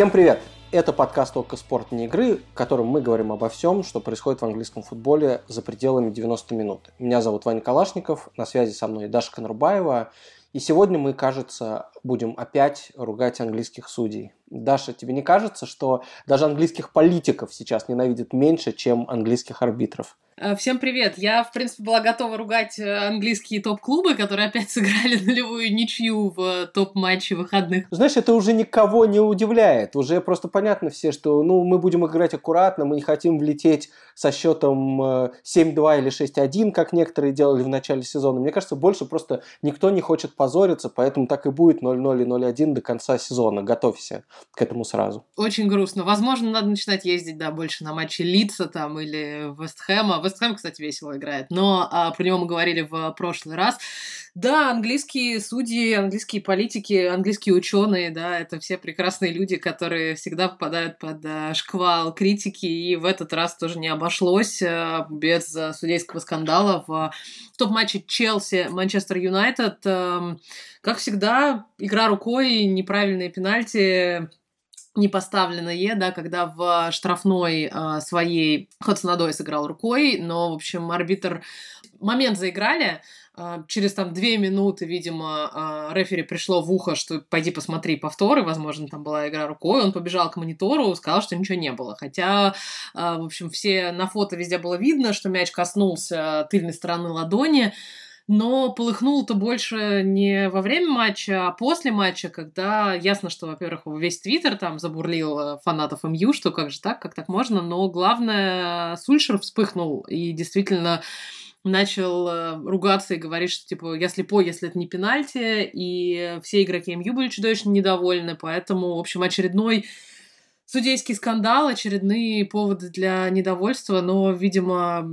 Всем привет! Это подкаст «Только спорт не игры», в котором мы говорим обо всем, что происходит в английском футболе за пределами 90 минут. Меня зовут Ваня Калашников, на связи со мной Даша Конурбаева. И сегодня мы, кажется, будем опять ругать английских судей. Даша, тебе не кажется, что даже английских политиков сейчас ненавидят меньше, чем английских арбитров? Э, всем привет! Я, в принципе, была готова ругать э, английские топ-клубы, которые опять сыграли нулевую ничью в топ-матче выходных. Знаешь, это уже никого не удивляет. Уже просто понятно все, что ну, мы будем играть аккуратно, мы не хотим влететь со счетом 7-2 э, или 6-1, как некоторые делали в начале сезона. Мне кажется, больше просто никто не хочет позориться, поэтому так и будет 0-0 и 0-1 до конца сезона. Готовься к этому сразу. Очень грустно. Возможно, надо начинать ездить, да, больше на матчи Лидса там или Вестхэма. Вестхэм, кстати, весело играет, но а, про него мы говорили в прошлый раз. Да, английские судьи, английские политики, английские ученые, да, это все прекрасные люди, которые всегда попадают под а, шквал критики, и в этот раз тоже не обошлось а, без а, судейского скандала в, в топ-матче Челси-Манчестер Юнайтед. А, как всегда, игра рукой, неправильные пенальти, не поставленное, да, когда в штрафной э, своей Хадсонадой сыграл рукой, но, в общем, арбитр момент заиграли, э, через там две минуты, видимо, э, рефери пришло в ухо, что пойди посмотри повторы, возможно, там была игра рукой, он побежал к монитору, сказал, что ничего не было, хотя, в общем, все на фото везде было видно, что мяч коснулся тыльной стороны ладони, но полыхнул-то больше не во время матча, а после матча, когда ясно, что, во-первых, весь твиттер там забурлил э, фанатов МЮ, что как же так, как так можно, но главное, Сульшер вспыхнул и действительно начал э, ругаться и говорить, что, типа, я слепой, если это не пенальти, и все игроки МЮ были чудовищно недовольны, поэтому, в общем, очередной судейский скандал, очередные поводы для недовольства, но, видимо,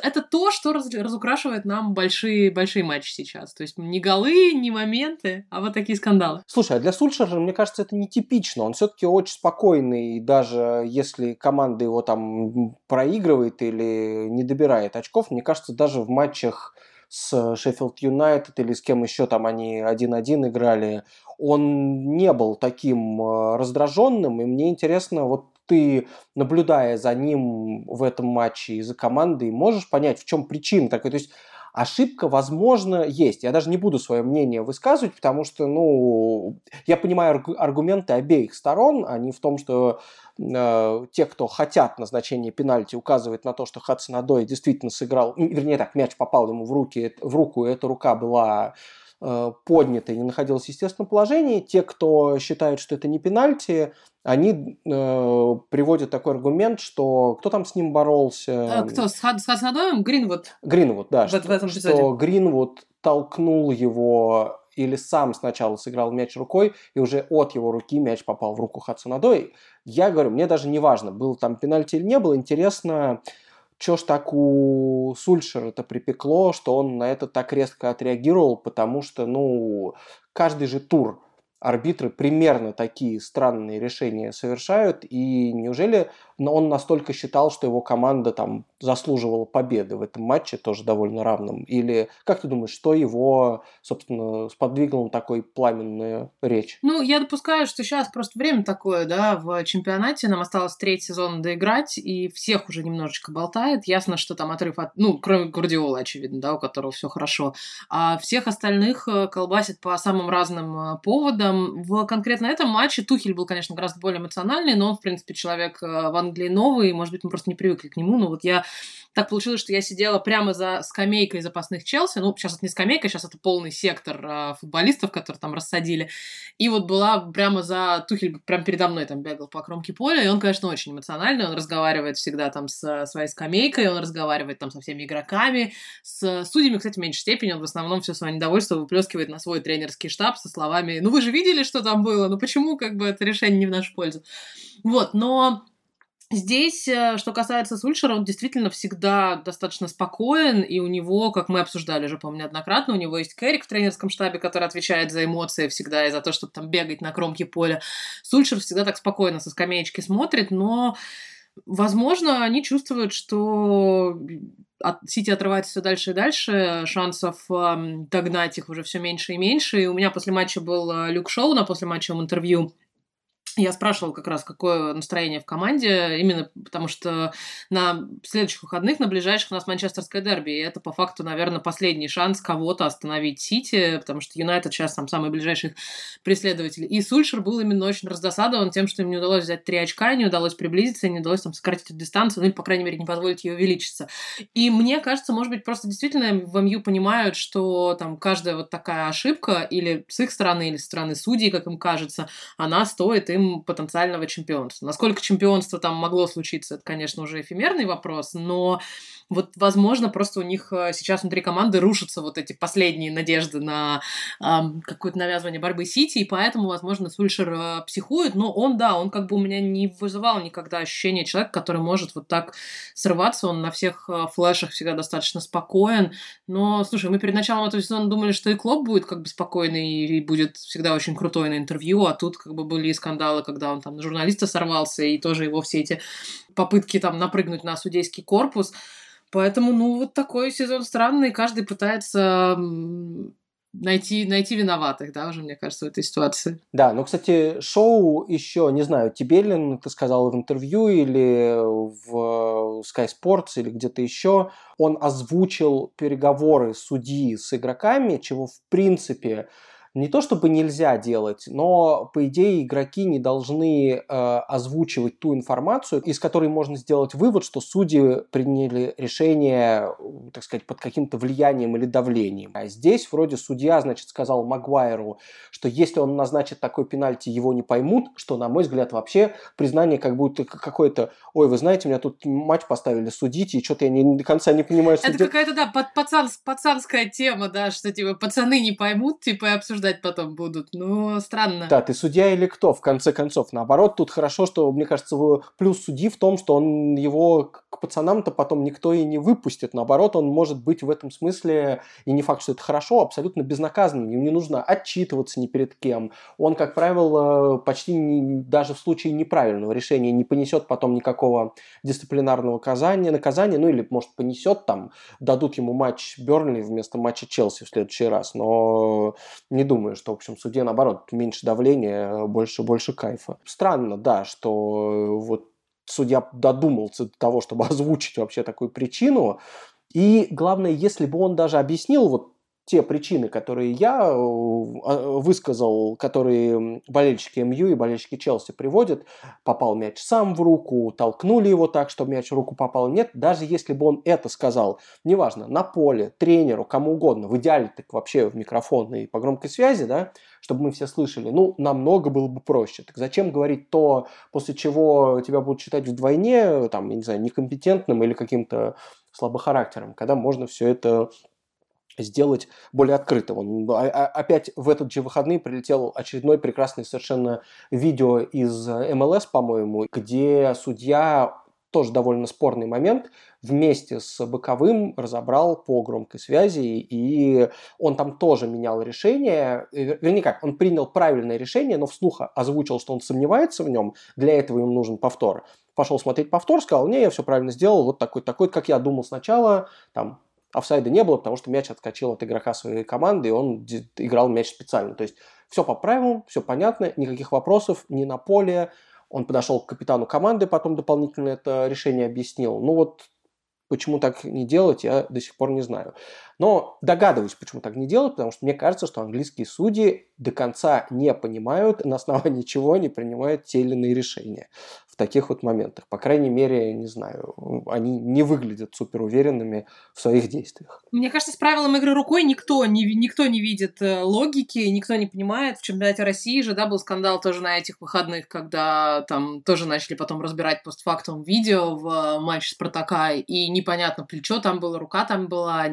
это то, что раз, разукрашивает нам большие, большие матчи сейчас. То есть не голы, не моменты, а вот такие скандалы. Слушай, а для Сульшера, мне кажется, это нетипично. Он все-таки очень спокойный, даже если команда его там проигрывает или не добирает очков, мне кажется, даже в матчах с Шеффилд Юнайтед или с кем еще там они 1-1 играли, он не был таким э, раздраженным, и мне интересно, вот ты, наблюдая за ним в этом матче и за командой, можешь понять, в чем причина такой? То есть ошибка, возможно, есть. Я даже не буду свое мнение высказывать, потому что, ну, я понимаю аргументы обеих сторон, они в том, что э, те, кто хотят назначения пенальти, указывают на то, что Хадсон Адой действительно сыграл, вернее так, мяч попал ему в, руки, в руку, и эта рука была Э, поднята и не находилась в естественном положении. Те, кто считает, что это не пенальти, они э, приводят такой аргумент, что кто там с ним боролся? А, кто? С, Хад, с Хаснадоем? Гринвуд? Гринвуд, да. В, что, в этом что Гринвуд толкнул его или сам сначала сыграл мяч рукой, и уже от его руки мяч попал в руку Хадсонадой. Я говорю, мне даже не важно, был там пенальти или не было, интересно, что ж так у Сульшера это припекло, что он на это так резко отреагировал, потому что, ну, каждый же тур арбитры примерно такие странные решения совершают, и неужели он настолько считал, что его команда там заслуживала победы в этом матче, тоже довольно равным? Или как ты думаешь, что его, собственно, сподвигло на такой пламенную речь? Ну, я допускаю, что сейчас просто время такое, да, в чемпионате нам осталось третий сезон доиграть, и всех уже немножечко болтает. Ясно, что там отрыв от, ну, кроме Гвардиола, очевидно, да, у которого все хорошо. А всех остальных э, колбасит по самым разным э, поводам, в конкретно этом матче Тухель был, конечно, гораздо более эмоциональный, но он, в принципе, человек э, в Англии новый, и, может быть, мы просто не привыкли к нему. Но вот я так получилось, что я сидела прямо за скамейкой запасных Челси. Ну, сейчас это не скамейка, сейчас это полный сектор а, футболистов, которые там рассадили. И вот была прямо за Тухель, прямо передо мной там бегал по кромке поля, и он, конечно, очень эмоциональный. Он разговаривает всегда там с своей скамейкой, он разговаривает там со всеми игроками, с судьями, кстати, в меньшей степени. Он в основном все свое недовольство выплескивает на свой тренерский штаб со словами «Ну вы же видели, что там было? Ну почему как бы это решение не в нашу пользу?» Вот, но Здесь, э, что касается Сульшера, он действительно всегда достаточно спокоен, и у него, как мы обсуждали уже, по-моему, неоднократно, у него есть Кэрик в тренерском штабе, который отвечает за эмоции всегда и за то, чтобы там бегать на кромке поля. Сульшер всегда так спокойно со скамеечки смотрит, но, возможно, они чувствуют, что от Сити отрывается все дальше и дальше, шансов э, догнать их уже все меньше и меньше. И у меня после матча был э, Люк Шоу на после матчевом интервью я спрашивала как раз, какое настроение в команде, именно потому что на следующих выходных, на ближайших у нас манчестерское дерби, и это по факту, наверное, последний шанс кого-то остановить Сити, потому что Юнайтед сейчас там самый ближайший преследователь. И Сульшер был именно очень раздосадован тем, что им не удалось взять три очка, не удалось приблизиться, не удалось там сократить эту дистанцию, ну или, по крайней мере, не позволить ее увеличиться. И мне кажется, может быть, просто действительно в МЮ понимают, что там каждая вот такая ошибка или с их стороны, или с стороны судей, как им кажется, она стоит им потенциального чемпионства. Насколько чемпионство там могло случиться, это, конечно, уже эфемерный вопрос, но вот, возможно, просто у них э, сейчас внутри команды рушатся вот эти последние надежды на э, какое-то навязывание борьбы Сити, и поэтому, возможно, Сульшер э, психует, но он, да, он как бы у меня не вызывал никогда ощущения человека, который может вот так срываться, он на всех э, флешах всегда достаточно спокоен, но, слушай, мы перед началом этого сезона думали, что и Клоп будет как бы спокойный и будет всегда очень крутой на интервью, а тут как бы были скандалы, когда он там на журналиста сорвался, и тоже его все эти попытки там напрыгнуть на судейский корпус. Поэтому, ну, вот такой сезон странный, каждый пытается найти, найти виноватых, да, уже, мне кажется, в этой ситуации. Да, ну, кстати, шоу еще, не знаю, Тибелин, ты сказал в интервью или в Sky Sports или где-то еще, он озвучил переговоры судьи с игроками, чего, в принципе, не то чтобы нельзя делать, но по идее игроки не должны э, озвучивать ту информацию, из которой можно сделать вывод, что судьи приняли решение, так сказать, под каким-то влиянием или давлением. А здесь вроде судья, значит, сказал Магуайру, что если он назначит такой пенальти, его не поймут, что, на мой взгляд, вообще признание как будто какое-то, ой, вы знаете, меня тут матч поставили судить, и что-то я не, до конца не понимаю, что Это какая-то, да, пацан, пацанская тема, да, что, типа, пацаны не поймут, типа, и обсуждают обсуждать потом будут. Ну, странно. Да, ты судья или кто, в конце концов. Наоборот, тут хорошо, что, мне кажется, плюс судьи в том, что он его к пацанам-то потом никто и не выпустит. Наоборот, он может быть в этом смысле, и не факт, что это хорошо, абсолютно безнаказанным. Ему не нужно отчитываться ни перед кем. Он, как правило, почти не, даже в случае неправильного решения не понесет потом никакого дисциплинарного наказания, наказания, ну или, может, понесет там, дадут ему матч Бернли вместо матча Челси в следующий раз. Но не думаю, что, в общем, судье, наоборот, меньше давления, больше, больше кайфа. Странно, да, что вот судья додумался до того, чтобы озвучить вообще такую причину. И главное, если бы он даже объяснил вот те причины, которые я э, а, высказал, которые болельщики МЮ и болельщики Челси приводят, попал мяч сам в руку, толкнули его так, чтобы мяч в руку попал, нет, даже если бы он это сказал, неважно, на поле, тренеру, кому угодно, в идеале так вообще в микрофон и по громкой связи, да, чтобы мы все слышали, ну, намного было бы проще. Так зачем говорить то, после чего тебя будут считать вдвойне, там, я не знаю, некомпетентным или каким-то слабохарактером, когда можно все это сделать более открытым. Он, а, а, опять в этот же выходные прилетел очередной прекрасный совершенно видео из МЛС, по-моему, где судья тоже довольно спорный момент, вместе с боковым разобрал по громкой связи, и он там тоже менял решение, вернее как, он принял правильное решение, но вслух озвучил, что он сомневается в нем, для этого ему нужен повтор. Пошел смотреть повтор, сказал, не, я все правильно сделал, вот такой, такой, как я думал сначала, там, офсайда не было, потому что мяч отскочил от игрока своей команды, и он играл мяч специально. То есть все по правилам, все понятно, никаких вопросов ни на поле. Он подошел к капитану команды, потом дополнительно это решение объяснил. Ну вот почему так не делать, я до сих пор не знаю. Но догадываюсь, почему так не делать, потому что мне кажется, что английские судьи до конца не понимают, на основании чего они принимают те или иные решения таких вот моментах. По крайней мере, не знаю, они не выглядят супер уверенными в своих действиях. Мне кажется, с правилом игры рукой никто не, никто не видит э, логики, никто не понимает. В чемпионате России же, да, был скандал тоже на этих выходных, когда там тоже начали потом разбирать постфактум видео в э, матче Спартака, и непонятно, плечо там было, рука там была,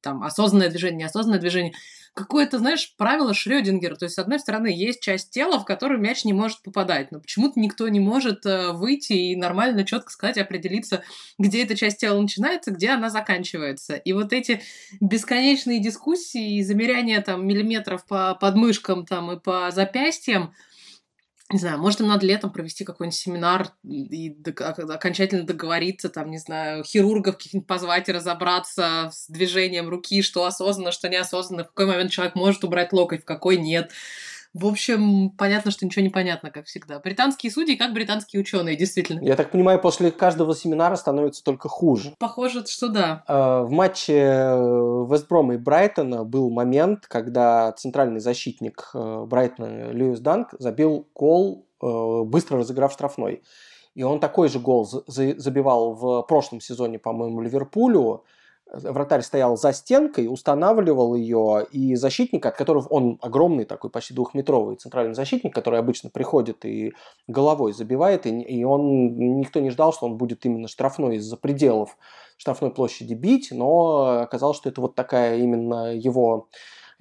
там осознанное движение, неосознанное движение какое-то, знаешь, правило Шрёдингера. То есть, с одной стороны, есть часть тела, в которую мяч не может попадать, но почему-то никто не может э, выйти и нормально, четко сказать, определиться, где эта часть тела начинается, где она заканчивается. И вот эти бесконечные дискуссии и замеряния там миллиметров по подмышкам там и по запястьям, не знаю, может, им надо летом провести какой-нибудь семинар и окончательно договориться, там, не знаю, хирургов каких-нибудь позвать и разобраться с движением руки, что осознанно, что неосознанно, в какой момент человек может убрать локоть, в какой нет. В общем, понятно, что ничего не понятно, как всегда. Британские судьи как британские ученые, действительно. Я так понимаю, после каждого семинара становится только хуже. Похоже, что да. Э, в матче э, Вестброма и Брайтона был момент, когда центральный защитник э, Брайтона Льюис Данк забил гол, быстро разыграв штрафной. И он такой же гол забивал в прошлом сезоне, по-моему, Ливерпулю вратарь стоял за стенкой, устанавливал ее, и защитник, от которого он огромный такой, почти двухметровый центральный защитник, который обычно приходит и головой забивает, и, и он никто не ждал, что он будет именно штрафной из-за пределов штрафной площади бить, но оказалось, что это вот такая именно его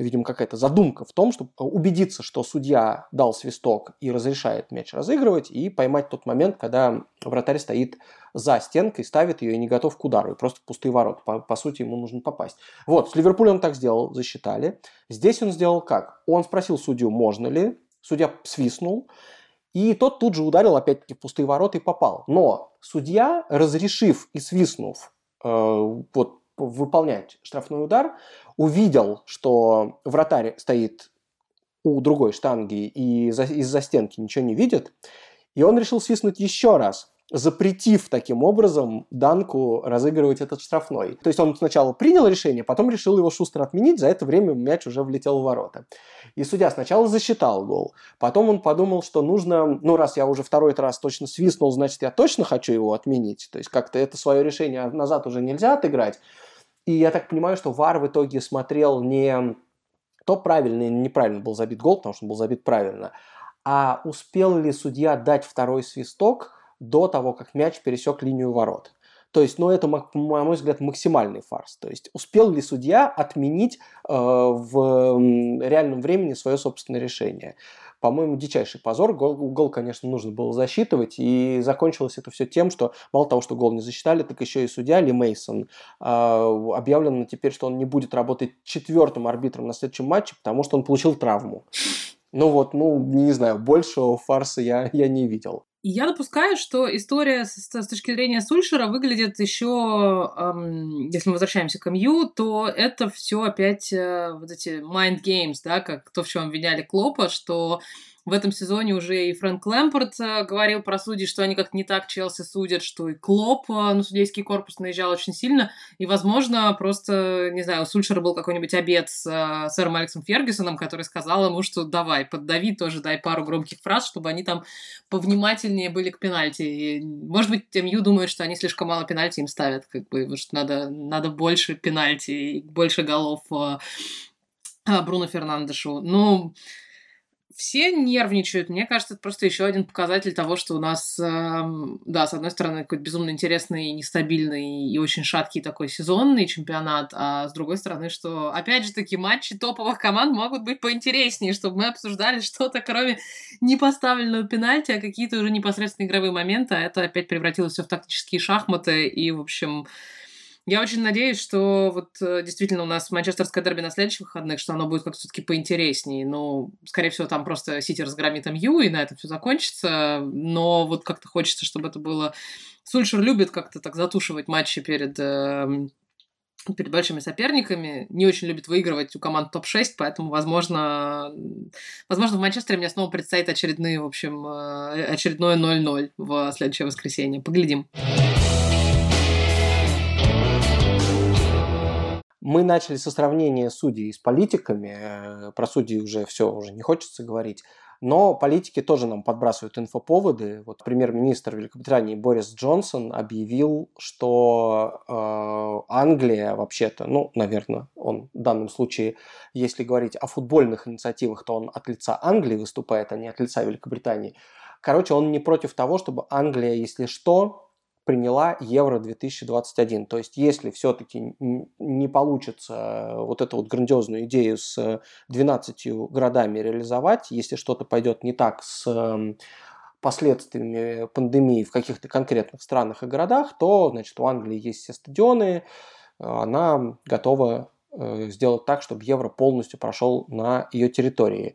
видимо, какая-то задумка в том, чтобы убедиться, что судья дал свисток и разрешает мяч разыгрывать, и поймать тот момент, когда вратарь стоит за стенкой, ставит ее и не готов к удару, и просто пустые ворота. По, по сути, ему нужно попасть. Вот, с Ливерпулем он так сделал, засчитали. Здесь он сделал как? Он спросил судью, можно ли, судья свистнул, и тот тут же ударил опять-таки в пустые ворота и попал. Но судья, разрешив и свистнув э, вот выполнять штрафной удар, увидел, что вратарь стоит у другой штанги и из-за стенки ничего не видит, и он решил свистнуть еще раз, запретив таким образом Данку разыгрывать этот штрафной. То есть он сначала принял решение, потом решил его шустро отменить, за это время мяч уже влетел в ворота. И судья сначала засчитал гол, потом он подумал, что нужно, ну раз я уже второй раз точно свистнул, значит я точно хочу его отменить. То есть как-то это свое решение назад уже нельзя отыграть. И я так понимаю, что ВАР в итоге смотрел не то правильно или неправильно был забит гол, потому что он был забит правильно, а успел ли судья дать второй свисток до того, как мяч пересек линию ворот. То есть, ну, это, на мой взгляд, максимальный фарс. То есть, успел ли судья отменить э, в реальном времени свое собственное решение? По-моему, дичайший позор. Гол, гол, конечно, нужно было засчитывать. И закончилось это все тем, что мало того, что гол не засчитали, так еще и судья Ли Мейсон э, объявлено теперь, что он не будет работать четвертым арбитром на следующем матче, потому что он получил травму. Ну вот, ну, не знаю, большего фарса я, я не видел. Я допускаю, что история с, с точки зрения Сульшера выглядит еще, эм, если мы возвращаемся к МЮ, то это все опять э, вот эти mind games, да, как то, в чем обвиняли Клопа, что в этом сезоне уже и Фрэнк Лэмпорт э, говорил про судей, что они как-то не так Челси судят, что и Клоп э, на судейский корпус наезжал очень сильно. И, возможно, просто, не знаю, у Сульшера был какой-нибудь обед с э, сэром Алексом Фергюсоном, который сказал ему, что давай, поддави тоже, дай пару громких фраз, чтобы они там повнимательнее были к пенальти. И, может быть, МЮ думают, что они слишком мало пенальти им ставят, как бы, что надо, надо больше пенальти больше голов Бруно Фернандешу. Ну, все нервничают. Мне кажется, это просто еще один показатель того, что у нас, э, да, с одной стороны, какой-то безумно интересный, нестабильный и очень шаткий такой сезонный чемпионат, а с другой стороны, что, опять же таки, матчи топовых команд могут быть поинтереснее, чтобы мы обсуждали что-то, кроме непоставленного пенальти, а какие-то уже непосредственные игровые моменты, а это опять превратилось все в тактические шахматы, и, в общем, я очень надеюсь, что вот э, действительно у нас манчестерское дерби на следующих выходных, что оно будет как-то все-таки поинтереснее. Ну, скорее всего, там просто Сити разгромит МЮ, и на этом все закончится. Но вот как-то хочется, чтобы это было... Сульшер любит как-то так затушивать матчи перед э, перед большими соперниками, не очень любит выигрывать у команд топ-6, поэтому, возможно, возможно, в Манчестере мне снова предстоит очередные, в общем, э, очередное 0-0 в следующее воскресенье. Поглядим. Мы начали со сравнения судей с политиками. Э, про судей уже все, уже не хочется говорить. Но политики тоже нам подбрасывают инфоповоды. Вот премьер-министр Великобритании Борис Джонсон объявил, что э, Англия вообще-то, ну, наверное, он в данном случае, если говорить о футбольных инициативах, то он от лица Англии выступает, а не от лица Великобритании. Короче, он не против того, чтобы Англия, если что, приняла Евро-2021. То есть, если все-таки не получится э, вот эту вот грандиозную идею с 12 городами реализовать, если что-то пойдет не так с эм, последствиями пандемии в каких-то конкретных странах и городах, то, значит, у Англии есть все стадионы, она готова э, сделать так, чтобы евро полностью прошел на ее территории.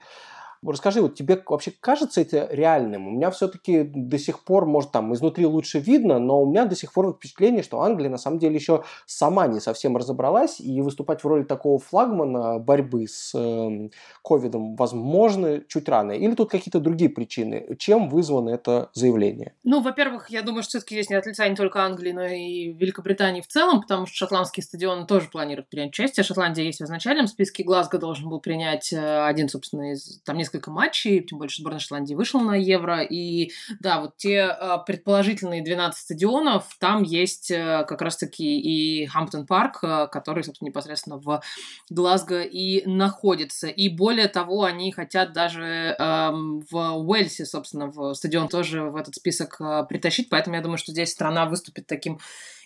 Расскажи, вот тебе вообще кажется это реальным? У меня все-таки до сих пор, может, там изнутри лучше видно, но у меня до сих пор впечатление, что Англия на самом деле еще сама не совсем разобралась, и выступать в роли такого флагмана борьбы с э, ковидом возможно чуть рано. Или тут какие-то другие причины? Чем вызвано это заявление? Ну, во-первых, я думаю, что все-таки здесь не от лица не только Англии, но и Великобритании в целом, потому что шотландские стадионы тоже планируют принять участие. Шотландия есть в изначальном списке. Глазго должен был принять э, один, собственно, из там несколько матчей, тем более, сборная Шотландии вышла на Евро. И да, вот те э, предположительные 12 стадионов, там есть э, как раз-таки и Хамптон Парк, который, собственно, непосредственно в Глазго и находится. И более того, они хотят даже эм, в Уэльсе, собственно, в стадион тоже в этот список притащить, поэтому я думаю, что здесь страна выступит таким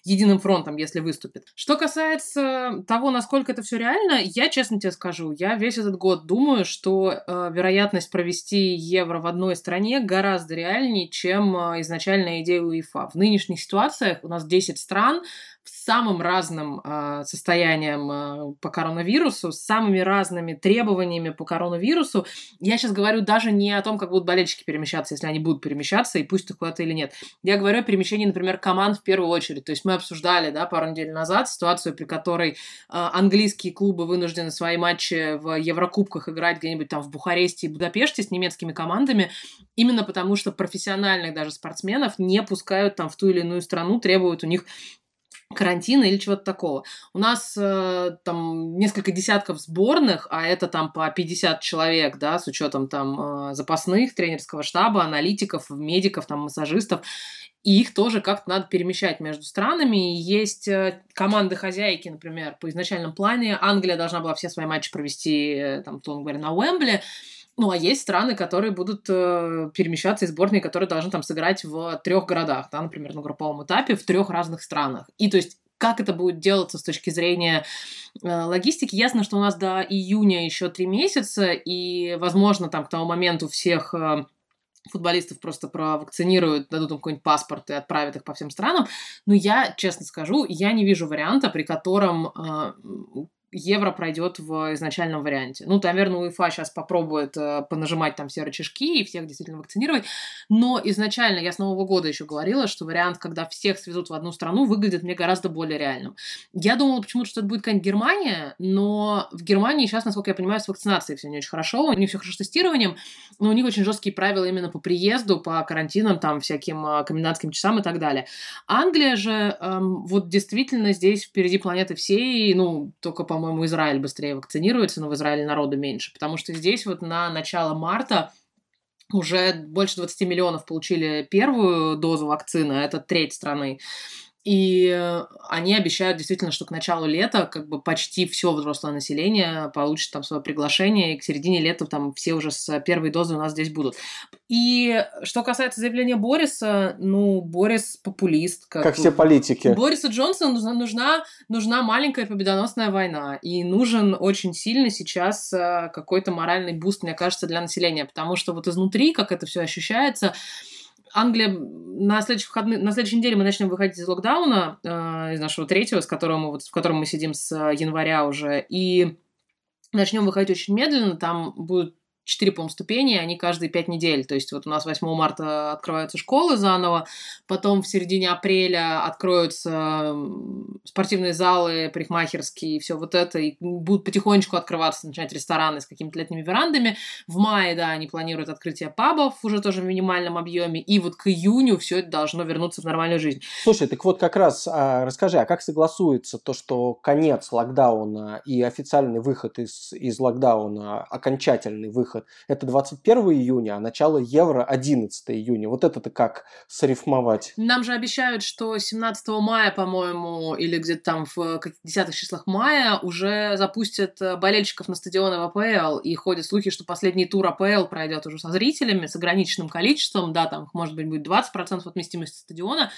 единым фронтом, если выступит. Что касается того, насколько это все реально, я честно тебе скажу, я весь этот год думаю, что э, вероятность провести евро в одной стране гораздо реальнее, чем э, изначальная идея УЕФА. В нынешних ситуациях у нас 10 стран, самым разным э, состоянием э, по коронавирусу, с самыми разными требованиями по коронавирусу. Я сейчас говорю даже не о том, как будут болельщики перемещаться, если они будут перемещаться, и пусть их куда-то или нет. Я говорю о перемещении, например, команд в первую очередь. То есть мы обсуждали, да, пару недель назад ситуацию, при которой э, английские клубы вынуждены свои матчи в Еврокубках играть где-нибудь там в Бухаресте и Будапеште с немецкими командами, именно потому что профессиональных даже спортсменов не пускают там в ту или иную страну, требуют у них карантина или чего-то такого. У нас э, там несколько десятков сборных, а это там по 50 человек, да, с учетом там э, запасных, тренерского штаба, аналитиков, медиков, там массажистов. И их тоже как-то надо перемещать между странами. И есть э, команды-хозяйки, например, по изначальном плане. Англия должна была все свои матчи провести, э, там, условно говоря, на Уэмбли. Ну, а есть страны, которые будут э, перемещаться из сборной, которые должны там сыграть в трех городах, да, например, на групповом этапе в трех разных странах. И то есть как это будет делаться с точки зрения э, логистики. Ясно, что у нас до июня еще три месяца, и, возможно, там к тому моменту всех э, футболистов просто провакцинируют, дадут им какой-нибудь паспорт и отправят их по всем странам. Но я, честно скажу, я не вижу варианта, при котором э, евро пройдет в изначальном варианте. Ну, наверное, УЕФА сейчас попробует э, понажимать там все рычажки и всех действительно вакцинировать, но изначально я с Нового года еще говорила, что вариант, когда всех свезут в одну страну, выглядит мне гораздо более реальным. Я думала почему-то, что это будет какая-нибудь Германия, но в Германии сейчас, насколько я понимаю, с вакцинацией все не очень хорошо, у них все хорошо с тестированием, но у них очень жесткие правила именно по приезду, по карантинам, там, всяким э, комендантским часам и так далее. Англия же, эм, вот действительно здесь впереди планеты всей, ну, только по по-моему, Израиль быстрее вакцинируется, но в Израиле народу меньше, потому что здесь вот на начало марта уже больше 20 миллионов получили первую дозу вакцины, а это треть страны. И э, они обещают действительно, что к началу лета как бы почти все взрослое население получит там свое приглашение, и к середине лета там все уже с первой дозы у нас здесь будут. И что касается заявления Бориса, ну, Борис популист. Как, как все политики. Борису Джонсону нужна, нужна, нужна маленькая победоносная война, и нужен очень сильно сейчас э, какой-то моральный буст, мне кажется, для населения, потому что вот изнутри, как это все ощущается, Англия на следующих выходных, на следующей неделе мы начнем выходить из локдауна, э, из нашего третьего, с которого мы, вот, в котором мы сидим с января уже, и начнем выходить очень медленно, там будут четыре, по-моему, ступени, они каждые пять недель. То есть вот у нас 8 марта открываются школы заново, потом в середине апреля откроются спортивные залы, парикмахерские и все вот это, и будут потихонечку открываться, начинать рестораны с какими-то летними верандами. В мае, да, они планируют открытие пабов уже тоже в минимальном объеме, и вот к июню все это должно вернуться в нормальную жизнь. Слушай, так вот как раз а, расскажи, а как согласуется то, что конец локдауна и официальный выход из, из локдауна, окончательный выход выход, это 21 июня, а начало евро 11 июня. Вот это-то как срифмовать? Нам же обещают, что 17 мая, по-моему, или где-то там в десятых числах мая уже запустят э, болельщиков на стадионы в АПЛ, и ходят слухи, что последний тур АПЛ пройдет уже со зрителями, с ограниченным количеством, да, там, может быть, будет 20% от вместимости стадиона,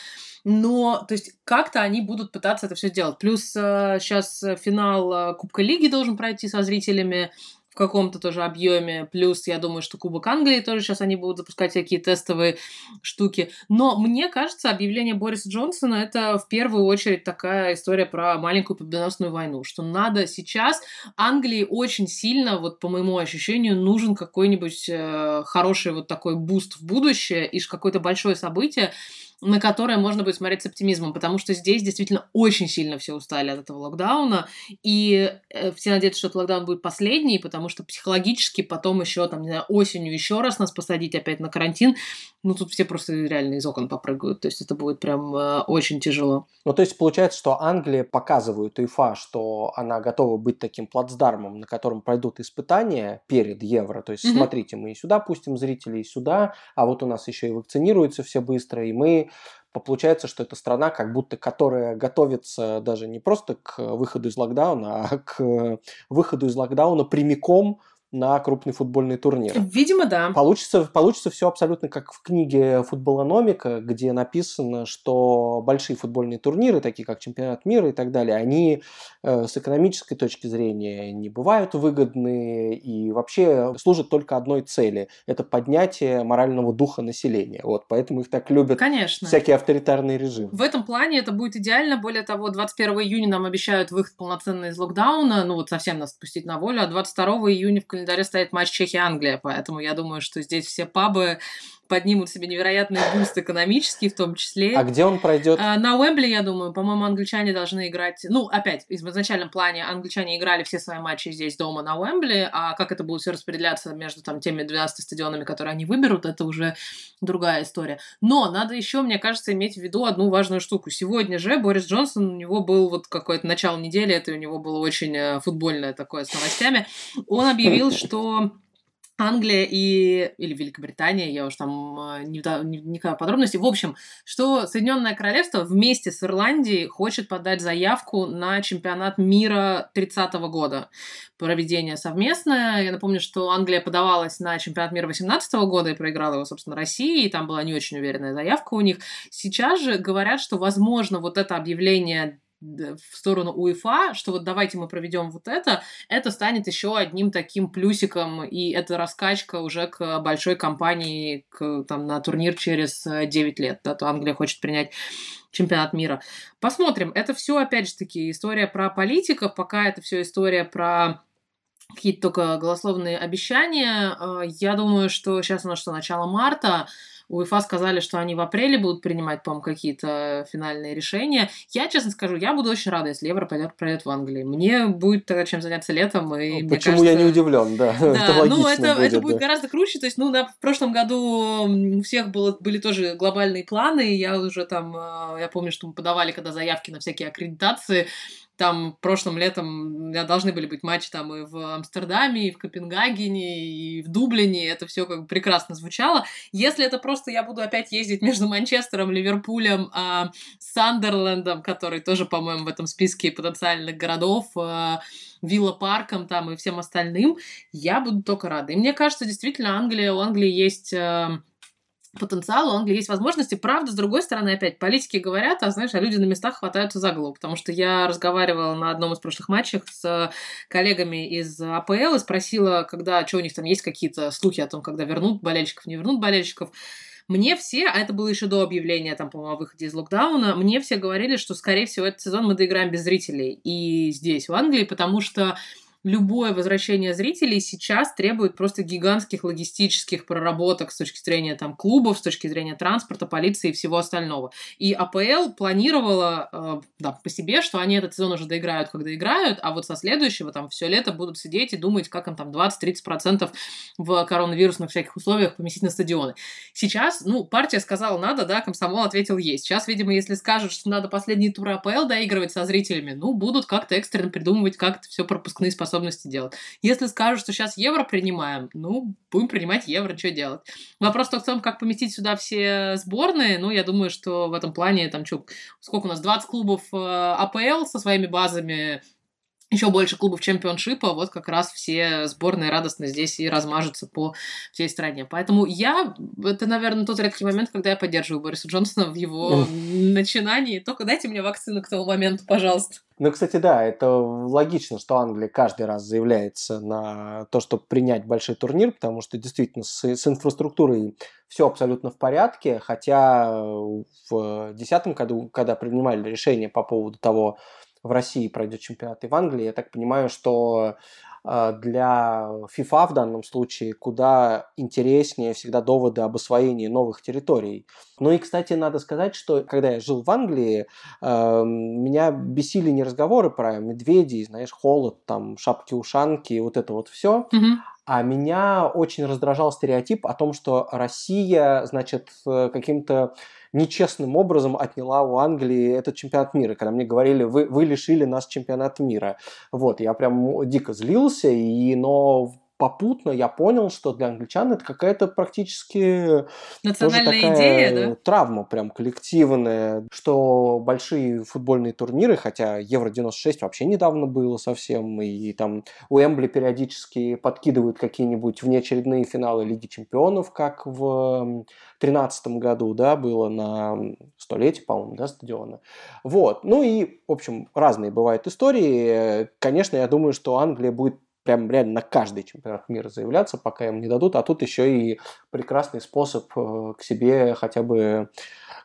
но, то есть, как-то они будут пытаться это все сделать. Плюс э, сейчас финал э, Кубка Лиги должен пройти со зрителями, в каком-то тоже объеме. Плюс, я думаю, что Кубок Англии тоже сейчас они будут запускать всякие тестовые штуки. Но мне кажется, объявление Бориса Джонсона это в первую очередь такая история про маленькую победоносную войну, что надо сейчас Англии очень сильно, вот по моему ощущению, нужен какой-нибудь э, хороший вот такой буст в будущее и какое-то большое событие, на которое можно будет смотреть с оптимизмом, потому что здесь действительно очень сильно все устали от этого локдауна, и э, все надеются, что этот локдаун будет последний, потому что психологически потом еще, там, не знаю, осенью еще раз нас посадить опять на карантин, ну, тут все просто реально из окон попрыгают, то есть это будет прям э, очень тяжело. Ну, то есть получается, что Англия показывает УЕФА, что она готова быть таким плацдармом, на котором пройдут испытания перед Евро, то есть mm-hmm. смотрите, мы и сюда пустим зрителей, и сюда, а вот у нас еще и вакцинируются все быстро, и мы получается, что это страна, как будто которая готовится даже не просто к выходу из локдауна, а к выходу из локдауна прямиком на крупный футбольный турнир. Видимо, да. Получится, получится все абсолютно как в книге «Футболономика», где написано, что большие футбольные турниры, такие как чемпионат мира и так далее, они э, с экономической точки зрения не бывают выгодны и вообще служат только одной цели – это поднятие морального духа населения. Вот, поэтому их так любят Конечно. всякие авторитарные режимы. В этом плане это будет идеально. Более того, 21 июня нам обещают выход полноценный из локдауна, ну вот совсем нас спустить на волю, а 22 июня в календаре стоит матч Чехия-Англия, поэтому я думаю, что здесь все пабы поднимут себе невероятный буст экономический в том числе. А где он пройдет? А, на Уэмбли, я думаю, по-моему, англичане должны играть... Ну, опять, в изначальном плане англичане играли все свои матчи здесь дома на Уэмбли, а как это будет все распределяться между там теми 12 стадионами, которые они выберут, это уже другая история. Но надо еще, мне кажется, иметь в виду одну важную штуку. Сегодня же Борис Джонсон, у него был вот какое-то начало недели, это у него было очень э, футбольное такое с новостями. Он объявил, что Англия и или Великобритания, я уж там а, не, не вникаю в подробности. В общем, что Соединенное Королевство вместе с Ирландией хочет подать заявку на чемпионат мира 30 -го года. Проведение совместное. Я напомню, что Англия подавалась на чемпионат мира 18 -го года и проиграла его, собственно, России, и там была не очень уверенная заявка у них. Сейчас же говорят, что, возможно, вот это объявление в сторону УЕФА, что вот давайте мы проведем вот это, это станет еще одним таким плюсиком, и это раскачка уже к большой компании к, там, на турнир через 9 лет, да, то Англия хочет принять чемпионат мира. Посмотрим. Это все, опять же таки, история про политиков, пока это все история про какие-то только голословные обещания. Э, я думаю, что сейчас у нас что, начало марта, УЕФА сказали, что они в апреле будут принимать, по-моему, какие-то финальные решения. Я, честно скажу, я буду очень рада, если Евро пройдет, пройдет в Англии. Мне будет тогда чем заняться летом. И, ну, Почему кажется... я не удивлен, да. да это ну, это, будет, это будет да. гораздо круче. То есть, ну, на, в прошлом году у всех было, были тоже глобальные планы. Я уже там, э, я помню, что мы подавали, когда заявки на всякие аккредитации, там прошлым летом должны были быть матчи там и в Амстердаме, и в Копенгагене, и в Дублине. Это все как бы прекрасно звучало. Если это просто я буду опять ездить между Манчестером, Ливерпулем, э, Сандерлендом, который тоже, по-моему, в этом списке потенциальных городов, э, Вилла Парком там и всем остальным, я буду только рада. И мне кажется, действительно, Англия, у Англии есть... Э, потенциал, у Англии есть возможности. Правда, с другой стороны, опять, политики говорят, а знаешь, а люди на местах хватаются за голову. Потому что я разговаривала на одном из прошлых матчей с коллегами из АПЛ и спросила, когда, что у них там есть какие-то слухи о том, когда вернут болельщиков, не вернут болельщиков. Мне все, а это было еще до объявления, там, по-моему, о выходе из локдауна, мне все говорили, что, скорее всего, этот сезон мы доиграем без зрителей и здесь, в Англии, потому что любое возвращение зрителей сейчас требует просто гигантских логистических проработок с точки зрения там клубов, с точки зрения транспорта, полиции и всего остального. И АПЛ планировала, э, да, по себе, что они этот сезон уже доиграют, когда играют, а вот со следующего там все лето будут сидеть и думать, как им там 20-30% в коронавирусных всяких условиях поместить на стадионы. Сейчас, ну, партия сказала надо, да, комсомол ответил есть. Сейчас, видимо, если скажут, что надо последние туры АПЛ доигрывать со зрителями, ну, будут как-то экстренно придумывать, как все пропускные способности способности делать. Если скажут, что сейчас евро принимаем, ну, будем принимать евро, что делать. Вопрос только в том, как поместить сюда все сборные. Ну, я думаю, что в этом плане, там, что, сколько у нас, 20 клубов э, АПЛ со своими базами, еще больше клубов чемпионшипа, вот как раз все сборные радостно здесь и размажутся по всей стране. Поэтому я, это, наверное, тот редкий момент, когда я поддерживаю Бориса Джонсона в его начинании. Только дайте мне вакцину к тому моменту, пожалуйста. Ну, кстати, да, это логично, что Англия каждый раз заявляется на то, чтобы принять большой турнир, потому что действительно с, с инфраструктурой все абсолютно в порядке, хотя в 2010 году, когда принимали решение по поводу того, в России пройдет чемпионат и в Англии, я так понимаю, что а, для FIFA в данном случае куда интереснее всегда доводы об освоении новых территорий. Ну и, кстати, надо сказать, что когда я жил в Англии, э, меня бесили не разговоры про медведей, знаешь, холод, там, шапки-ушанки и вот это вот все, mm-hmm. а меня очень раздражал стереотип о том, что Россия, значит, каким-то нечестным образом отняла у Англии этот чемпионат мира, когда мне говорили, вы, вы лишили нас чемпионата мира. Вот, я прям дико злился, и, но попутно я понял, что для англичан это какая-то практически национальная такая идея, да? травма прям коллективная, что большие футбольные турниры, хотя Евро 96 вообще недавно было совсем, и там у Эмбли периодически подкидывают какие-нибудь внеочередные финалы Лиги Чемпионов, как в 2013 году, да, было на столетие, по-моему, да, стадиона. Вот, ну и, в общем, разные бывают истории. Конечно, я думаю, что Англия будет прям реально на каждый чемпионат мира заявляться, пока им не дадут, а тут еще и прекрасный способ э, к себе хотя бы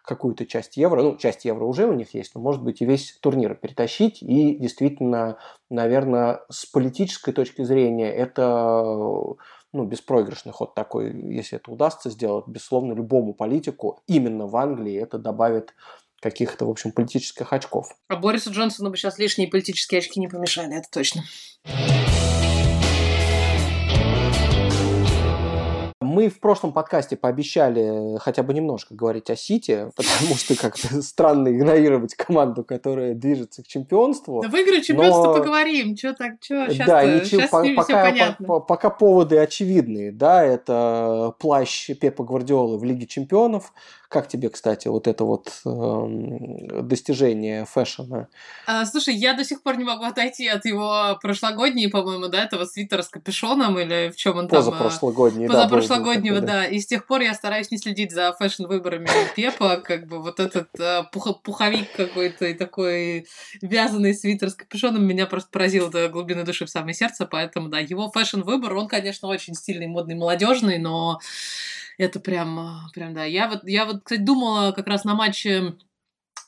какую-то часть евро, ну, часть евро уже у них есть, но, может быть, и весь турнир перетащить, и действительно, наверное, с политической точки зрения это ну, беспроигрышный ход такой, если это удастся сделать, безусловно, любому политику именно в Англии это добавит каких-то, в общем, политических очков. А Борису Джонсону бы сейчас лишние политические очки не помешали, это точно. Мы в прошлом подкасте пообещали хотя бы немножко говорить о Сити, потому что как-то странно игнорировать команду, которая движется к чемпионству. Да выиграю чемпионство но... поговорим. Что так, что сейчас, да, ничего, сейчас по- пока, все понятно. По- пока поводы очевидные, да, это плащ Пепа Гвардиолы в Лиге чемпионов, как тебе, кстати, вот это вот э, достижение фэшена? А, слушай, я до сих пор не могу отойти от его прошлогодней, по-моему, да, этого свитера с капюшоном или в чем он там? Позапрошлогодний, да. Позапрошлогоднего, да, да. И с тех пор я стараюсь не следить за фэшн-выборами Пепа, как бы вот этот э, пух- пуховик какой-то и такой вязаный свитер с капюшоном меня просто поразил до глубины души в самое сердце, поэтому, да, его фэшн-выбор, он, конечно, очень стильный, модный, молодежный, но это прям, а, прям, да. Я вот, я вот, кстати, думала как раз на матче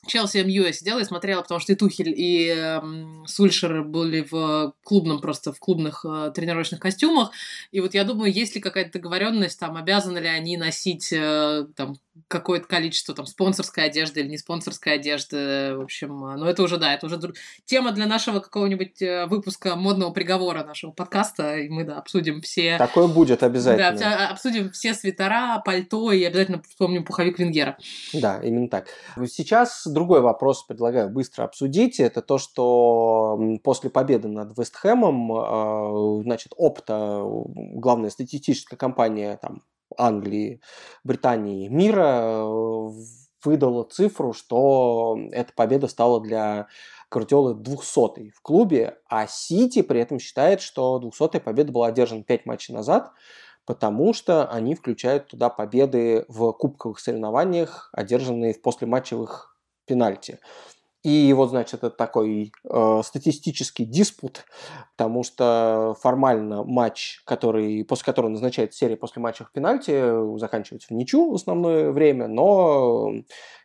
Челси МЮ я сидела и смотрела, потому что и Тухель, и э, Сульшер были в клубном, просто в клубных э, тренировочных костюмах. И вот я думаю, есть ли какая-то договоренность, там, обязаны ли они носить э, там какое-то количество там спонсорской одежды или не спонсорской одежды, в общем, а, но это уже, да, это уже тема для нашего какого-нибудь э, выпуска модного приговора нашего подкаста, и мы, да, обсудим все... Такое будет обязательно. Да, обсудим все свитера, пальто, и обязательно вспомним пуховик Венгера. Да, именно так. Сейчас другой вопрос предлагаю быстро обсудить, это то, что после победы над Вестхэмом, а, значит, Опта, главная статистическая компания, там, Англии, Британии, мира э, выдала цифру, что эта победа стала для Гвардиолы 200 в клубе, а Сити при этом считает, что 200 победа была одержана 5 матчей назад, потому что они включают туда победы в кубковых соревнованиях, одержанные в послематчевых пенальти. И вот, значит, это такой э, статистический диспут, потому что формально матч, который, после которого назначается серия после матча в пенальти, заканчивается в ничью в основное время, но,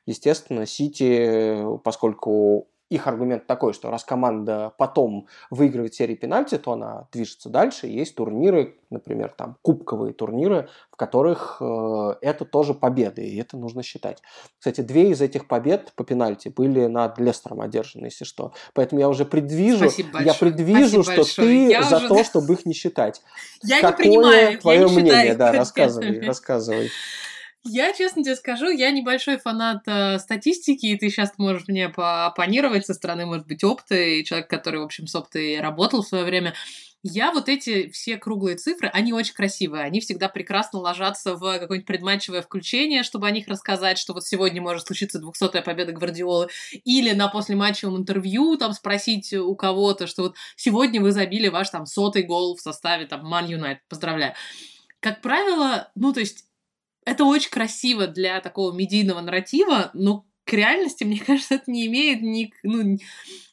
естественно, Сити, поскольку их аргумент такой, что раз команда потом выигрывает серии пенальти, то она движется дальше. Есть турниры, например, там кубковые турниры, в которых э, это тоже победы, и это нужно считать. Кстати, две из этих побед по пенальти были над Лестером одержаны, если что. Поэтому я уже предвижу, я предвижу, Спасибо что большое. ты я за уже... то, чтобы их не считать. Я Какое не принимаю, твое я не мнение? считаю Да, рассказывай, рассказывай. Я, честно тебе скажу, я небольшой фанат э, статистики, и ты сейчас можешь мне поопонировать со стороны, может быть, опыта, и человек, который, в общем, с оптой работал в свое время. я вот эти все круглые цифры, они очень красивые, они всегда прекрасно ложатся в какое-нибудь предматчевое включение, чтобы о них рассказать, что вот сегодня может случиться 200-я победа Гвардиолы, или на послематчевом интервью там спросить у кого-то, что вот сегодня вы забили ваш там сотый гол в составе там Man United, поздравляю. Как правило, ну то есть это очень красиво для такого медийного нарратива, но к реальности, мне кажется, это не имеет ни... Ну,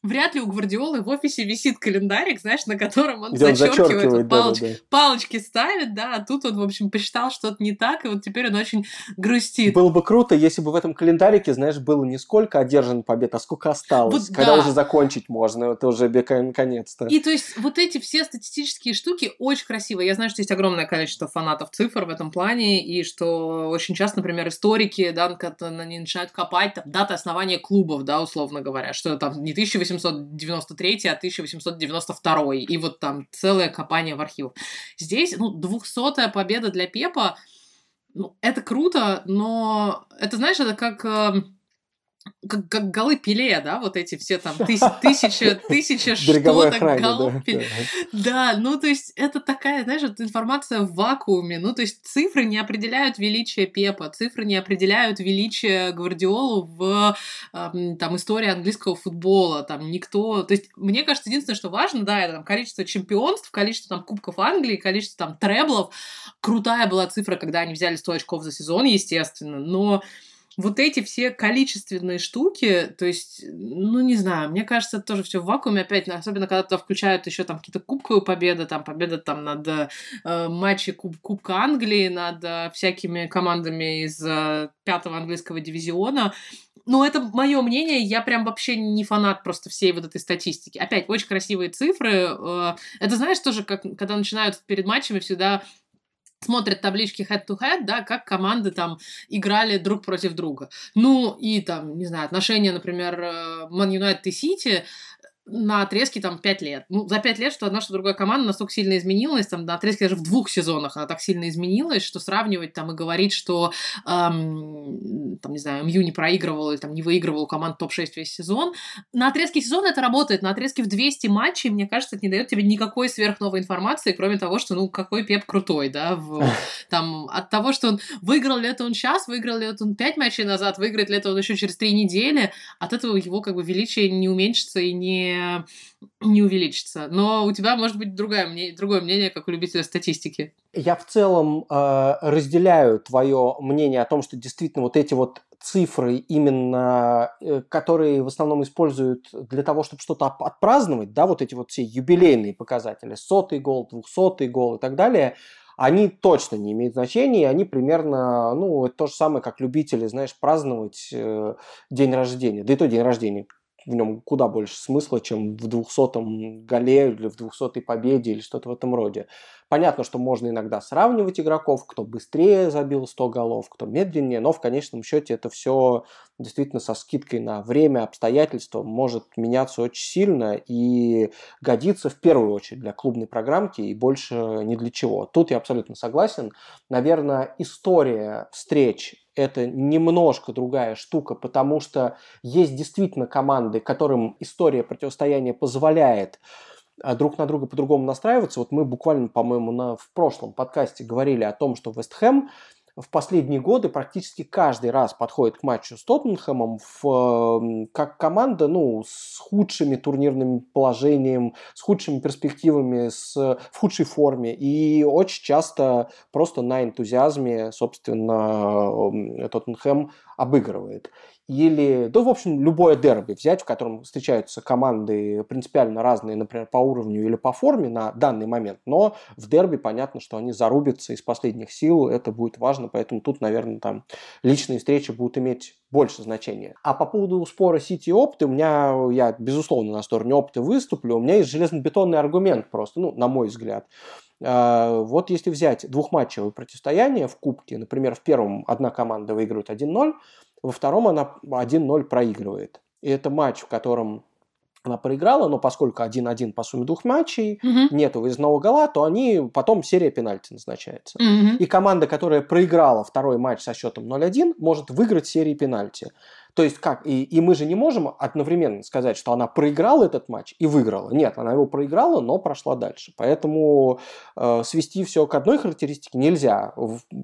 вряд ли у Гвардиолы в офисе висит календарик, знаешь, на котором он Где зачеркивает, он палоч... да, да, да. палочки ставит, да, а тут он, в общем, посчитал что-то не так, и вот теперь он очень грустит. Было бы круто, если бы в этом календарике, знаешь, было не сколько одержан побед, а сколько осталось, вот, когда да. уже закончить можно, это уже наконец-то. И то есть вот эти все статистические штуки очень красиво. Я знаю, что есть огромное количество фанатов цифр в этом плане, и что очень часто, например, историки, да, они начинают копать, там, даты основания клубов, да, условно говоря, что там не 1893, а 1892, и вот там целое копание в архивах. Здесь, ну, 200-я победа для Пепа, ну, это круто, но это, знаешь, это как... Как, как голы Пеле, да, вот эти все там тыс, тысяча, тысяча что-то голов да, Пеле. Да. да, ну то есть это такая, знаешь, информация в вакууме, ну то есть цифры не определяют величие Пепа, цифры не определяют величие Гвардиолу в там истории английского футбола, там никто, то есть мне кажется, единственное, что важно, да, это там количество чемпионств, количество там кубков Англии, количество там треблов, крутая была цифра, когда они взяли 100 очков за сезон, естественно, но вот эти все количественные штуки, то есть, ну, не знаю, мне кажется, это тоже все в вакууме опять, особенно когда туда включают еще там какие-то кубковые победы, там победа там над э, матчи Куб, Кубка Англии, над э, всякими командами из э, пятого английского дивизиона. Ну, это мое мнение, я прям вообще не фанат просто всей вот этой статистики. Опять, очень красивые цифры. Э, это, знаешь, тоже, как когда начинают перед матчами всегда смотрят таблички head-to-head, да, как команды там играли друг против друга. Ну, и там, не знаю, отношения, например, э, Man United и City, на отрезке там 5 лет. Ну, за 5 лет, что одна, что другая команда настолько сильно изменилась, там на отрезке даже в двух сезонах она так сильно изменилась, что сравнивать там и говорить, что эм, там, не знаю, МЮ не проигрывал или там не выигрывал у команд топ-6 весь сезон. На отрезке сезона это работает, на отрезке в 200 матчей, мне кажется, это не дает тебе никакой сверхновой информации, кроме того, что, ну, какой Пеп крутой, да, в, там, от того, что он выиграл ли это он сейчас, выиграл ли это он 5 матчей назад, выиграет ли это он еще через 3 недели, от этого его как бы величие не уменьшится и не не, увеличится. Но у тебя может быть другое мнение, другое мнение, как у любителя статистики. Я в целом э, разделяю твое мнение о том, что действительно вот эти вот цифры, именно э, которые в основном используют для того, чтобы что-то отпраздновать, да, вот эти вот все юбилейные показатели, сотый гол, двухсотый гол и так далее, они точно не имеют значения, они примерно, ну, это то же самое, как любители, знаешь, праздновать э, день рождения, да и то день рождения, в нем куда больше смысла, чем в 200-м голе или в 200-й победе или что-то в этом роде. Понятно, что можно иногда сравнивать игроков, кто быстрее забил 100 голов, кто медленнее, но в конечном счете это все действительно со скидкой на время, обстоятельства может меняться очень сильно и годится в первую очередь для клубной программки и больше ни для чего. Тут я абсолютно согласен. Наверное, история встреч это немножко другая штука, потому что есть действительно команды, которым история противостояния позволяет друг на друга по-другому настраиваться. Вот мы буквально, по-моему, на, в прошлом подкасте говорили о том, что Вест Хэм в последние годы практически каждый раз подходит к матчу с Тоттенхэмом в, как команда ну, с худшими турнирными положением, с худшими перспективами, с, в худшей форме. И очень часто просто на энтузиазме, собственно, Тоттенхэм обыгрывает или, да, в общем, любое дерби взять, в котором встречаются команды принципиально разные, например, по уровню или по форме на данный момент, но в дерби понятно, что они зарубятся из последних сил, это будет важно, поэтому тут, наверное, там личные встречи будут иметь больше значения. А по поводу спора Сити и Опты, у меня, я, безусловно, на стороне Опты выступлю, у меня есть железнобетонный аргумент просто, ну, на мой взгляд. А, вот если взять двухматчевое противостояние в Кубке, например, в первом одна команда выигрывает 1-0, во втором она 1-0 проигрывает. И это матч, в котором она проиграла, но поскольку 1-1 по сумме двух матчей, угу. нету выездного гола, то они потом серия пенальти назначается. Угу. И команда, которая проиграла второй матч со счетом 0-1, может выиграть серии пенальти. То есть как? И, и мы же не можем одновременно сказать, что она проиграла этот матч и выиграла. Нет, она его проиграла, но прошла дальше. Поэтому э, свести все к одной характеристике нельзя.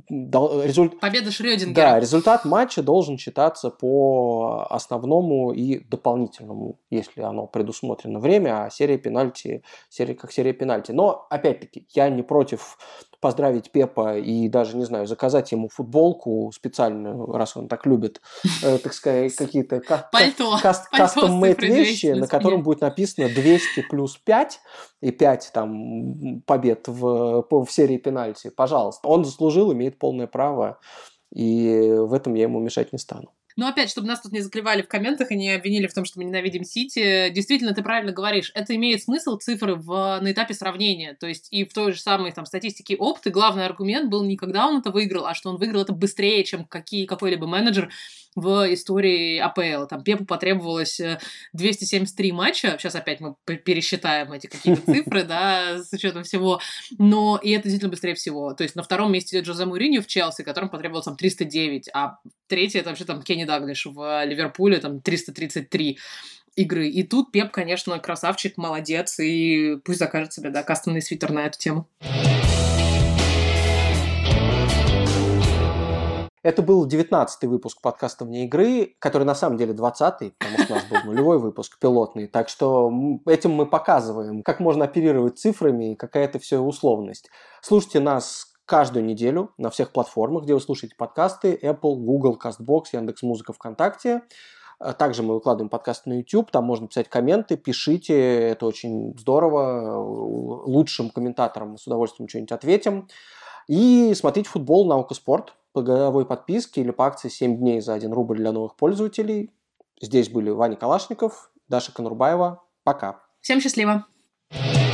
Результ... Победа Шрёдингера. Да, результат матча должен считаться по основному и дополнительному, если оно предусмотрено время, а серия пенальти, серия как серия пенальти. Но, опять-таки, я не против поздравить Пепа и даже, не знаю, заказать ему футболку специальную, раз он так любит, э, так сказать, какие-то кастом-мейд вещи, на котором будет написано 200 плюс 5 и 5 там побед в, в серии пенальти. Пожалуйста. Он заслужил, имеет полное право, и в этом я ему мешать не стану. Но опять, чтобы нас тут не заклевали в комментах и не обвинили в том, что мы ненавидим Сити, действительно, ты правильно говоришь, это имеет смысл цифры в, на этапе сравнения. То есть и в той же самой там статистике опыты главный аргумент был не когда он это выиграл, а что он выиграл это быстрее, чем какие, какой-либо менеджер в истории АПЛ. Там Пепу потребовалось 273 э, матча. Сейчас опять мы пересчитаем эти какие-то цифры, да, с учетом всего. Но и это действительно быстрее всего. То есть на втором месте идет Джозе Муриньо в Челси, которому потребовалось там 309, а третий это вообще там Кенни Даглиш в Ливерпуле, там 333 игры. И тут Пеп, конечно, красавчик, молодец, и пусть закажет себе, да, кастомный свитер на эту тему. Это был 19-й выпуск подкаста «Вне игры», который на самом деле 20-й, потому что у нас был нулевой выпуск, пилотный. Так что этим мы показываем, как можно оперировать цифрами и какая это все условность. Слушайте нас каждую неделю на всех платформах, где вы слушаете подкасты, Apple, Google, CastBox, Яндекс.Музыка, ВКонтакте. Также мы выкладываем подкасты на YouTube, там можно писать комменты, пишите, это очень здорово. Лучшим комментаторам с удовольствием что-нибудь ответим. И смотрите футбол на Окоспорт по годовой подписке или по акции 7 дней за 1 рубль для новых пользователей. Здесь были Ваня Калашников, Даша Конурбаева. Пока. Всем счастливо. thank